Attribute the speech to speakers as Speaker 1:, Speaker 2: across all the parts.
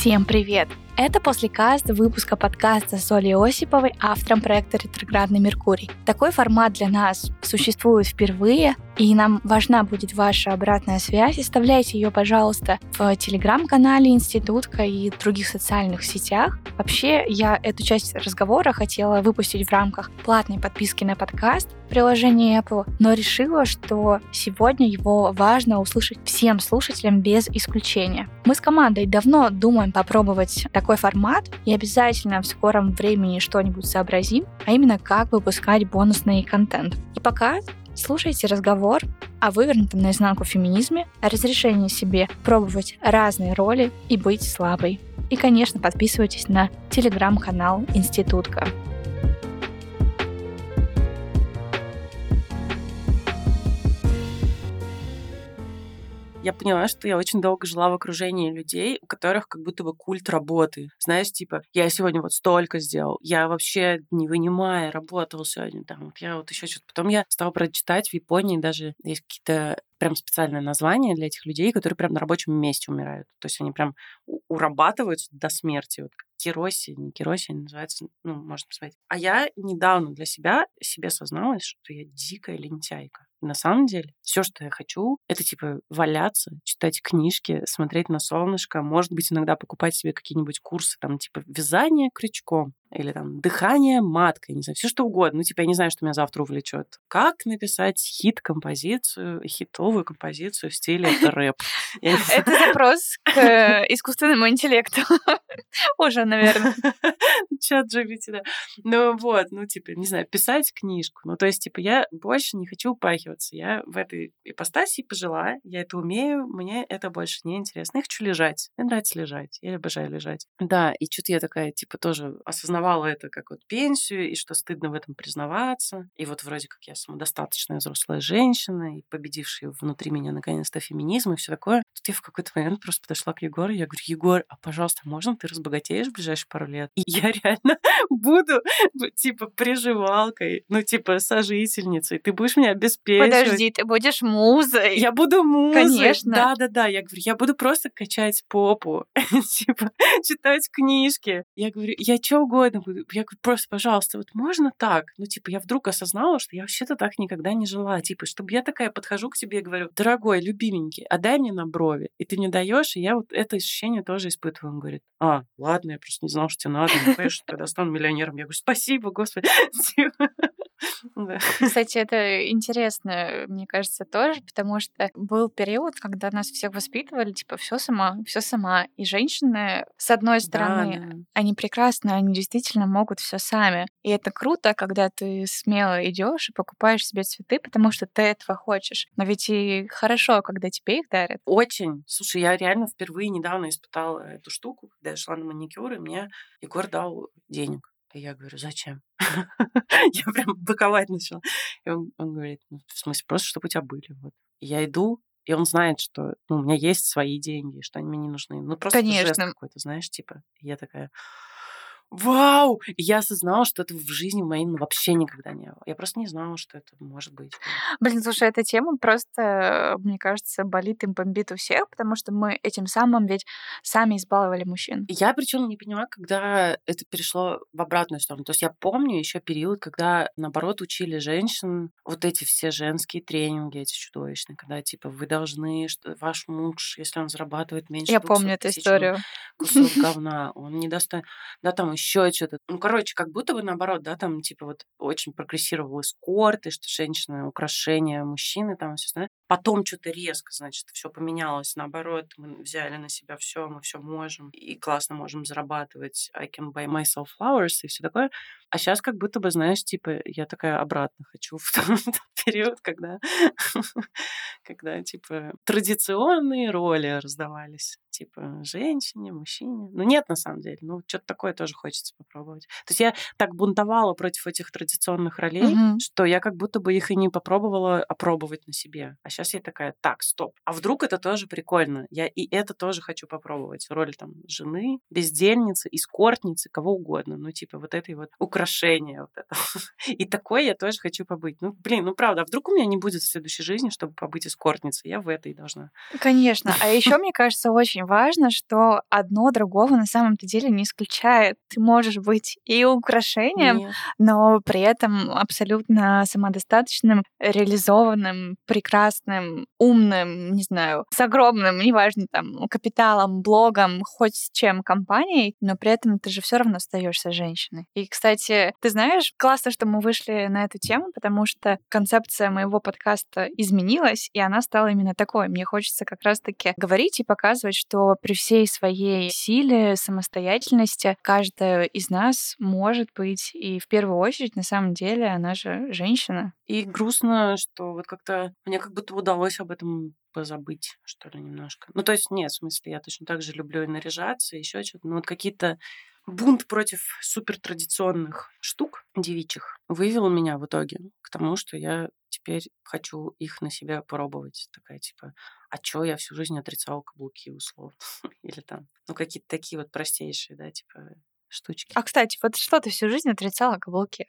Speaker 1: Всем привет! Это послекаст выпуска подкаста с Олей Осиповой, автором проекта «Ретроградный Меркурий». Такой формат для нас существует впервые, и нам важна будет ваша обратная связь. Оставляйте ее, пожалуйста, в телеграм-канале Институтка и других социальных сетях. Вообще, я эту часть разговора хотела выпустить в рамках платной подписки на подкаст в приложении Apple, но решила, что сегодня его важно услышать всем слушателям без исключения. Мы с командой давно думаем попробовать такой формат и обязательно в скором времени что-нибудь сообразим, а именно как выпускать бонусный контент. И пока Слушайте разговор о вывернутом наизнанку феминизме, о разрешении себе пробовать разные роли и быть слабой. И, конечно, подписывайтесь на телеграм-канал Институтка.
Speaker 2: Я поняла, что я очень долго жила в окружении людей, у которых как будто бы культ работы. Знаешь, типа, я сегодня вот столько сделал, я вообще не вынимая работал сегодня, там, вот я вот еще что-то. Потом я стала прочитать в Японии даже есть какие-то прям специальное название для этих людей, которые прям на рабочем месте умирают. То есть они прям урабатываются до смерти. Вот Кироси, не Кироси, называется, ну, можно посмотреть. А я недавно для себя себе созналась, что я дикая лентяйка. На самом деле, все, что я хочу, это типа валяться, читать книжки, смотреть на солнышко, может быть, иногда покупать себе какие-нибудь курсы, там, типа вязание крючком, или там дыхание маткой, не знаю, все что угодно. Ну, типа, я не знаю, что меня завтра увлечет. Как написать хит-композицию, хитовую композицию в стиле рэп?
Speaker 1: Это запрос к э, искусственному интеллекту. Уже, наверное.
Speaker 2: Чат GPT, да. Ну вот, ну, типа, не знаю, писать книжку. Ну, то есть, типа, я больше не хочу упахиваться. Я в этой ипостаси пожила, я это умею, мне это больше не интересно. Я хочу лежать. Мне нравится лежать. Я обожаю лежать. Да, и что-то я такая, типа, тоже осознавала осознавала это как вот пенсию, и что стыдно в этом признаваться. И вот вроде как я самодостаточная взрослая женщина, и победившая внутри меня наконец-то феминизм и все такое. Тут я в какой-то момент просто подошла к Егору, я говорю, Егор, а пожалуйста, можно ты разбогатеешь в ближайшие пару лет? И я реально буду, типа, приживалкой, ну, типа, сожительницей. Ты будешь меня обеспечивать.
Speaker 1: Подожди, ты будешь музой.
Speaker 2: Я буду музой.
Speaker 1: Конечно.
Speaker 2: Да-да-да. Я говорю, я буду просто качать попу, типа, читать книжки. Я говорю, я что угодно угодно. Я говорю, просто, пожалуйста, вот можно так? Ну, типа, я вдруг осознала, что я вообще-то так никогда не жила. Типа, чтобы я такая подхожу к тебе и говорю, дорогой, любименький, отдай мне на брови. И ты мне даешь, и я вот это ощущение тоже испытываю. Он говорит, а, ладно, я просто не знал, что тебе надо. Ну, конечно, когда стану миллионером. Я говорю, спасибо, господи. Типа,
Speaker 1: Кстати, это интересно, мне кажется, тоже, потому что был период, когда нас всех воспитывали, типа, все сама, все сама. И женщины, с одной стороны, они прекрасны, они действительно могут все сами. И это круто, когда ты смело идешь и покупаешь себе цветы, потому что ты этого хочешь. Но ведь и хорошо, когда тебе их дарят.
Speaker 2: Очень. Слушай, я реально впервые недавно испытала эту штуку, когда я шла на маникюр, и мне Егор дал денег. И я говорю, зачем? я прям быковать начала. И он, он говорит, ну, в смысле, просто чтобы у тебя были. Вот. И я иду, и он знает, что ну, у меня есть свои деньги, что они мне не нужны. Ну, просто Конечно. жест какой-то, знаешь, типа. И я такая, вау! И я осознала, что это в жизни моей вообще никогда не было. Я просто не знала, что это может быть.
Speaker 1: Блин, слушай, эта тема просто, мне кажется, болит и бомбит у всех, потому что мы этим самым ведь сами избаловали мужчин.
Speaker 2: Я причем не поняла, когда это перешло в обратную сторону. То есть я помню еще период, когда, наоборот, учили женщин вот эти все женские тренинги, эти чудовищные, когда, типа, вы должны, что ваш муж, если он зарабатывает меньше
Speaker 1: Я помню эту историю.
Speaker 2: Кусок говна, он не достоин. Да, там еще что-то. Ну, короче, как будто бы наоборот, да, там, типа, вот очень прогрессировал эскорт, и что женщины украшения мужчины, там, все остальное. Потом что-то резко, значит, все поменялось. Наоборот, мы взяли на себя все, мы все можем, и классно можем зарабатывать. I can buy myself flowers и все такое. А сейчас как будто бы, знаешь, типа, я такая обратно хочу в тот, период, когда, когда, типа, традиционные роли раздавались типа, женщине, мужчине. Ну, нет, на самом деле. Ну, что-то такое тоже хочется попробовать. То есть я так бунтовала против этих традиционных ролей, угу. что я как будто бы их и не попробовала опробовать на себе. А сейчас я такая, так, стоп. А вдруг это тоже прикольно? Я и это тоже хочу попробовать. Роль там жены, бездельницы, эскортницы, кого угодно. Ну, типа вот этой вот украшения. Вот это. И такое я тоже хочу побыть. Ну, блин, ну правда, а вдруг у меня не будет в следующей жизни, чтобы побыть эскортницей? Я в этой должна.
Speaker 1: Конечно. А еще, мне кажется, очень важно, что одно другого на самом-то деле не исключает. Ты можешь быть и украшением, Нет. но при этом абсолютно самодостаточным, реализованным, прекрасным, умным, не знаю, с огромным, неважно, там, капиталом, блогом, хоть с чем компанией, но при этом ты же все равно остаешься женщиной. И, кстати, ты знаешь, классно, что мы вышли на эту тему, потому что концепция моего подкаста изменилась, и она стала именно такой. Мне хочется как раз-таки говорить и показывать, что при всей своей силе, самостоятельности, каждая из нас может быть, и в первую очередь, на самом деле, она же женщина.
Speaker 2: И грустно, что вот как-то мне как будто удалось об этом позабыть, что ли, немножко. Ну, то есть, нет, в смысле, я точно так же люблю и наряжаться, и еще что-то. Но вот какие-то бунт против супертрадиционных штук девичьих вывел меня в итоге к тому, что я теперь хочу их на себя попробовать. Такая типа, а чё, я всю жизнь отрицала каблуки условно. Или там, ну, какие-то такие вот простейшие, да, типа штучки.
Speaker 1: А, кстати, вот что ты всю жизнь отрицала каблуки?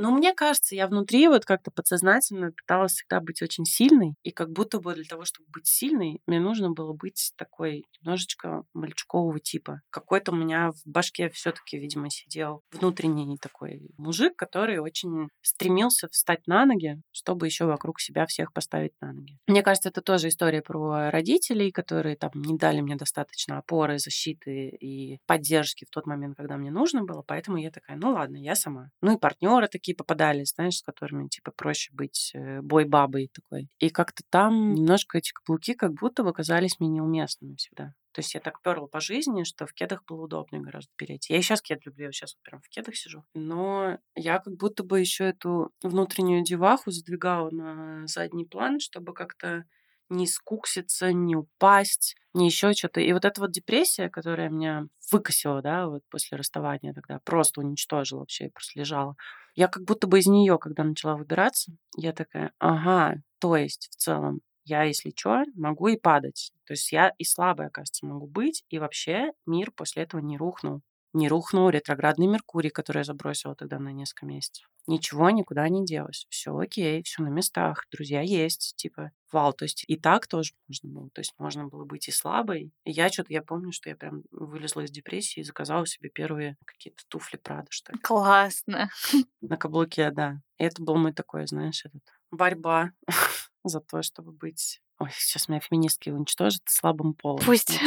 Speaker 2: Но мне кажется, я внутри вот как-то подсознательно пыталась всегда быть очень сильной. И как будто бы для того, чтобы быть сильной, мне нужно было быть такой немножечко мальчукового типа. Какой-то у меня в башке все таки видимо, сидел внутренний такой мужик, который очень стремился встать на ноги, чтобы еще вокруг себя всех поставить на ноги. Мне кажется, это тоже история про родителей, которые там не дали мне достаточно опоры, защиты и поддержки в тот момент, когда мне нужно было. Поэтому я такая, ну ладно, я сама. Ну и партнеры такие такие попадались, знаешь, с которыми, типа, проще быть э, бой-бабой такой. И как-то там немножко эти каблуки как будто бы казались мне неуместными всегда. То есть я так перла по жизни, что в кедах было удобнее гораздо перейти. Я и сейчас кед люблю, я сейчас вот прям в кедах сижу. Но я как будто бы еще эту внутреннюю деваху задвигала на задний план, чтобы как-то не скукситься, не упасть, не еще что-то. И вот эта вот депрессия, которая меня выкосила, да, вот после расставания тогда, просто уничтожила вообще, просто лежала. Я как будто бы из нее, когда начала выбираться, я такая, ага, то есть в целом я, если что, могу и падать. То есть я и слабая, оказывается, могу быть, и вообще мир после этого не рухнул не рухнул ретроградный Меркурий, который я забросила тогда на несколько месяцев. Ничего никуда не делось. Все окей, все на местах, друзья есть, типа, вау, то есть и так тоже можно было. То есть можно было быть и слабой. И я что-то, я помню, что я прям вылезла из депрессии и заказала себе первые какие-то туфли Прада, что ли.
Speaker 1: Классно.
Speaker 2: На каблуке, да. И это был мой такой, знаешь, этот борьба за то, чтобы быть... Ой, сейчас меня феминистки уничтожат слабым полом.
Speaker 1: Пусть.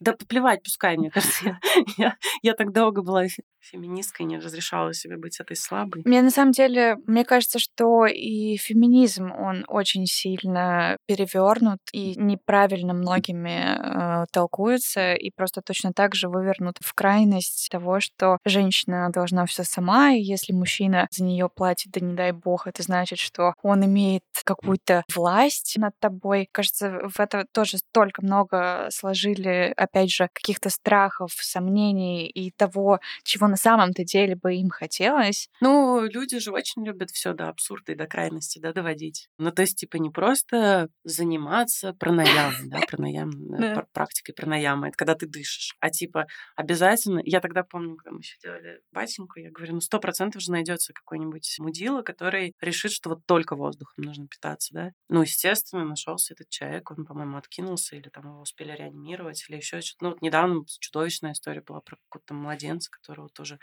Speaker 2: Да поплевать, пускай, мне кажется. Я, я, я так долго была феминисткой, не разрешала себе быть этой слабой.
Speaker 1: Мне на самом деле, мне кажется, что и феминизм, он очень сильно перевернут и неправильно многими э, толкуется, и просто точно так же вывернут в крайность того, что женщина должна все сама, и если мужчина за нее платит, да не дай бог, это значит, что он имеет какую-то власть над тобой. Кажется, в это тоже столько много сложили опять же, каких-то страхов, сомнений и того, чего на самом-то деле бы им хотелось.
Speaker 2: Ну, люди же очень любят все до абсурда и до крайности, да, доводить. Ну, то есть, типа, не просто заниматься пранаямом, да, пранаям, э, практикой пранаяма, это когда ты дышишь, а типа обязательно, я тогда помню, когда мы еще делали батеньку, я говорю, ну, сто процентов же найдется какой-нибудь мудила, который решит, что вот только воздухом нужно питаться, да. Ну, естественно, нашелся этот человек, он, по-моему, откинулся, или там его успели реанимировать, или еще что-то. Ну, вот недавно чудовищная история была про какого-то младенца, которого тоже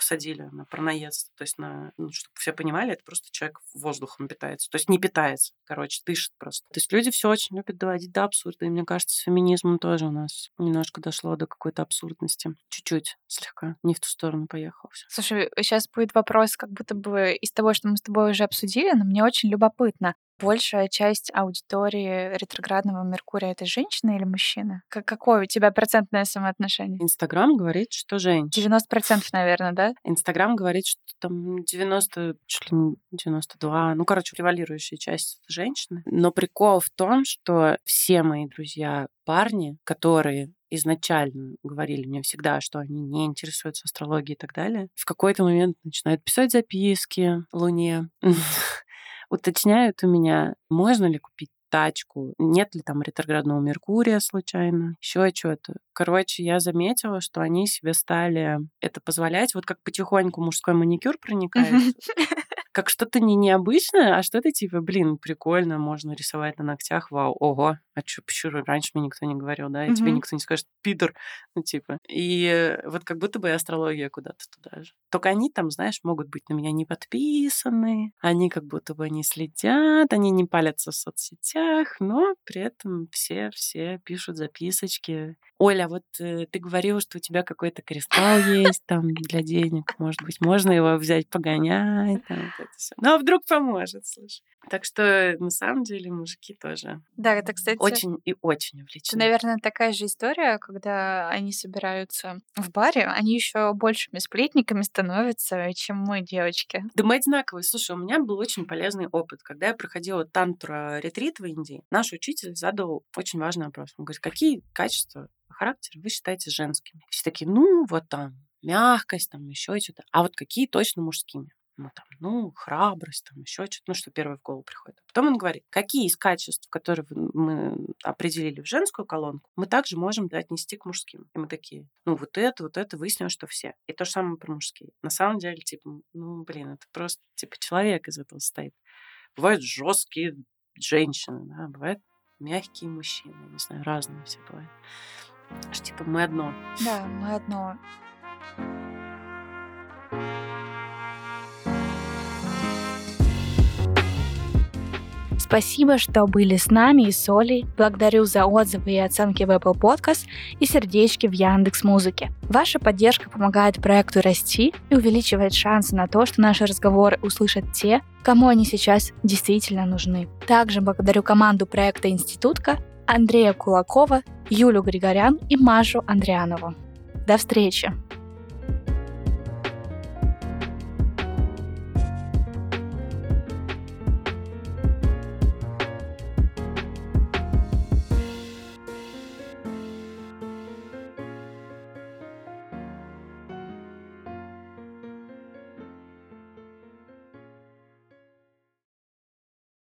Speaker 2: посадили на парноедство. То есть, на, ну, чтобы все понимали, это просто человек воздухом питается. То есть не питается, короче, дышит просто. То есть люди все очень любят доводить до абсурда. И мне кажется, с феминизмом тоже у нас немножко дошло до какой-то абсурдности. Чуть-чуть, слегка. Не в ту сторону поехал. Всё.
Speaker 1: Слушай, сейчас будет вопрос как будто бы из того, что мы с тобой уже обсудили, но мне очень любопытно. Большая часть аудитории ретроградного Меркурия — это женщина или мужчина? Как, какое у тебя процентное самоотношение?
Speaker 2: Инстаграм говорит, что женщина.
Speaker 1: 90%, наверное, да?
Speaker 2: Инстаграм говорит, что там 90, чуть ли не 92, ну, короче, превалирующая часть женщины. Но прикол в том, что все мои друзья парни, которые изначально говорили мне всегда, что они не интересуются астрологией и так далее, в какой-то момент начинают писать записки Луне, уточняют у меня, можно ли купить тачку, нет ли там ретроградного Меркурия случайно, еще что-то. Короче, я заметила, что они себе стали это позволять, вот как потихоньку мужской маникюр проникает как что-то не необычное, а что-то типа, блин, прикольно, можно рисовать на ногтях, вау, ого, а что, почему раньше мне никто не говорил, да, и mm-hmm. тебе никто не скажет, Питер, ну типа. И вот как будто бы астрология куда-то туда же. Только они там, знаешь, могут быть на меня не подписаны, они как будто бы не следят, они не палятся в соцсетях, но при этом все-все пишут записочки. Оля, вот э, ты говорила, что у тебя какой-то кристалл есть там для денег, может быть, можно его взять, погонять, там, это все. Ну, а вдруг поможет, слушай. Так что, на самом деле, мужики тоже.
Speaker 1: Да, это, кстати...
Speaker 2: Очень и очень увлечены.
Speaker 1: Это, наверное, такая же история, когда они собираются в баре, они еще большими сплетниками становятся, чем мы, девочки.
Speaker 2: Да мы одинаковые. Слушай, у меня был очень полезный опыт. Когда я проходила тантра-ретрит в Индии, наш учитель задал очень важный вопрос. Он говорит, какие качества характера вы считаете женскими? Все такие, ну, вот там, мягкость, там еще что-то. А вот какие точно мужскими? Ну, там, ну, храбрость, там, еще что-то, ну, что первое в голову приходит. А потом он говорит, какие из качеств, которые мы определили в женскую колонку, мы также можем отнести к мужским. И мы такие, ну, вот это, вот это, выяснилось, что все. И то же самое про мужские. На самом деле, типа, ну, блин, это просто, типа, человек из этого состоит. Бывают жесткие женщины, да, бывают мягкие мужчины, не знаю, разные все бывают. Что, типа, мы одно.
Speaker 1: Да, мы одно. Спасибо, что были с нами и с Олей. Благодарю за отзывы и оценки в Apple Podcast и сердечки в Яндекс Музыке. Ваша поддержка помогает проекту расти и увеличивает шансы на то, что наши разговоры услышат те, кому они сейчас действительно нужны. Также благодарю команду проекта «Институтка», Андрея Кулакова, Юлю Григорян и Машу Андрианову. До встречи!